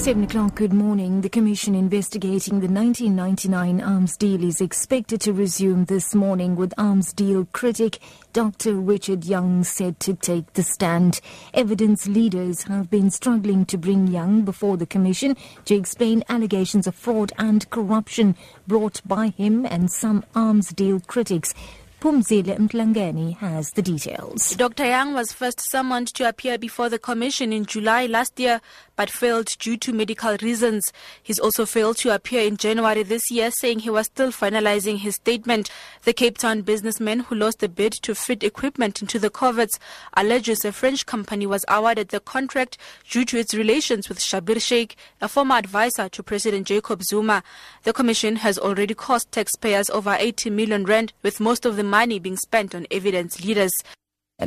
7 o'clock, good morning. The commission investigating the 1999 arms deal is expected to resume this morning with arms deal critic Dr. Richard Young said to take the stand. Evidence leaders have been struggling to bring Young before the commission to explain allegations of fraud and corruption brought by him and some arms deal critics. Pumzile Mtlangeni has the details. Dr. Young was first summoned to appear before the commission in July last year, but failed due to medical reasons. He's also failed to appear in January this year, saying he was still finalizing his statement. The Cape Town businessman who lost the bid to fit equipment into the corvettes alleges a French company was awarded the contract due to its relations with Schabir Shaik, a former advisor to President Jacob Zuma. The commission has already cost taxpayers over 80 million rand, with most of the money being spent on evidence leaders.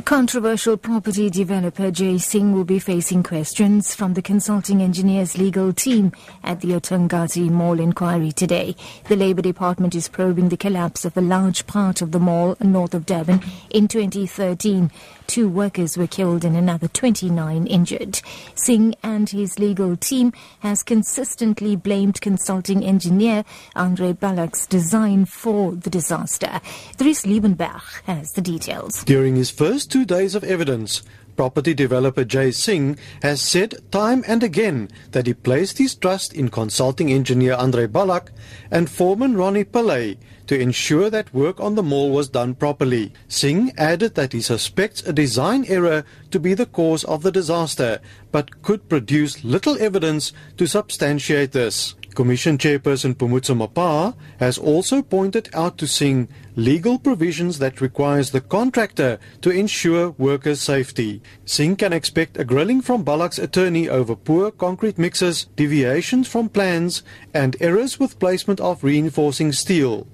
Controversial property developer Jay Singh will be facing questions from the consulting engineers legal team at the oThongathi Mall inquiry today. The Labour Department is probing the collapse of a large part of the mall north of Durban in 2013. Two workers were killed and another 29 injured. Singh and his legal team has consistently blamed consulting engineer Andre Balak's design for the disaster. Dries Liebenberg has the details. During his first two days of evidence, Property developer Jay Singh has said time and again that he placed his trust in consulting engineer Andre Balak and foreman Ronnie Pillay to ensure that work on the mall was done properly. Singh added that he suspects a design error to be the cause of the disaster, but could produce little evidence to substantiate this. Commission Chairperson Phumudzo Maphaha has also pointed out to Singh legal provisions that requires the contractor to ensure workers' safety. Singh can expect a grilling from Balak's attorney over poor concrete mixes, deviations from plans, and errors with placement of reinforcing steel.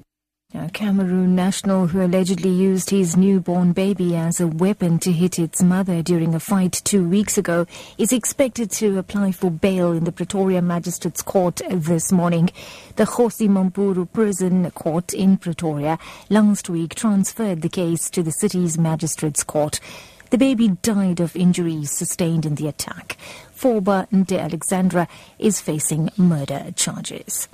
A Cameroon national who allegedly used his newborn baby as a weapon to hit its mother during a fight two weeks ago is expected to apply for bail in the Pretoria Magistrates Court this morning. The Kgosi Mampuru Prison Court in Pretoria last week transferred the case to the city's Magistrates Court. The baby died of injuries sustained in the attack. Forba Nde Alexandra is facing murder charges.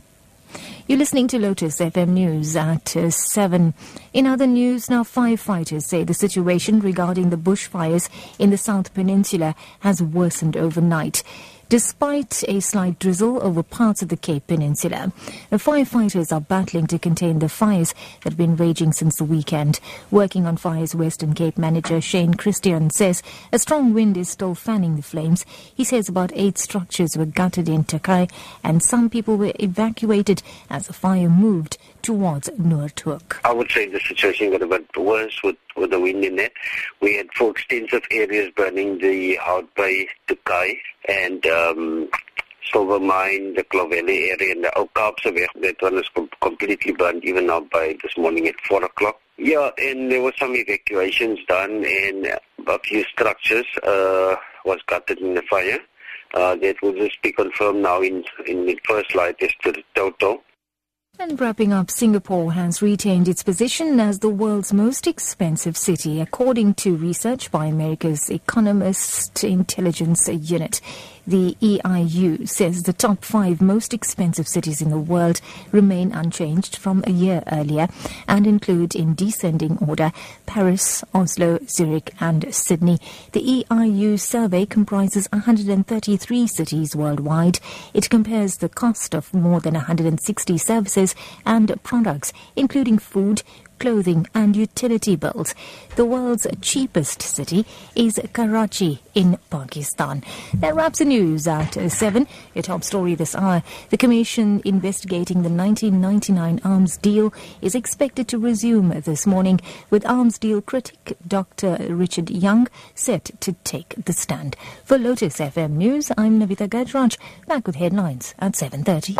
You're listening to Lotus FM News at uh, 7. In other news, now firefighters say the situation regarding the bushfires in the South Peninsula has worsened overnight. Despite a slight drizzle over parts of the Cape Peninsula, the firefighters are battling to contain the fires that have been raging since the weekend. Working on fires, Western Cape manager Shane Christian says a strong wind is still fanning the flames. He says about eight structures were gutted in Tokai and some people were evacuated as the fire moved towards Noordhoek. I would say the situation got a bit worse with, with the wind in it. We had four extensive areas burning the Hout Bay, Tokai, and um, Silvermine, the Clovelly area, and the Ou Kaapse Weg. That one is com- completely burned even now by this morning at 4 o'clock. Yeah, and there were some evacuations done, and a few structures uh, was gutted in the fire. Uh, that will just be confirmed now in in the first light as to the total. And wrapping up, Singapore has retained its position as the world's most expensive city, according to research by America's Economist Intelligence Unit. The EIU says the top five most expensive cities in the world remain unchanged from a year earlier and include, in descending order, Paris, Oslo, Zurich, and Sydney. The EIU survey comprises 133 cities worldwide. It compares the cost of more than 160 services and products, including food, clothing and utility bills. The world's cheapest city is Karachi in Pakistan. That wraps the news at 7. Your top story this hour. The commission investigating the 1999 arms deal is expected to resume this morning with arms deal critic Dr. Richard Young set to take the stand. For Lotus FM News, I'm Navitha Gajraj, back with headlines at 7.30.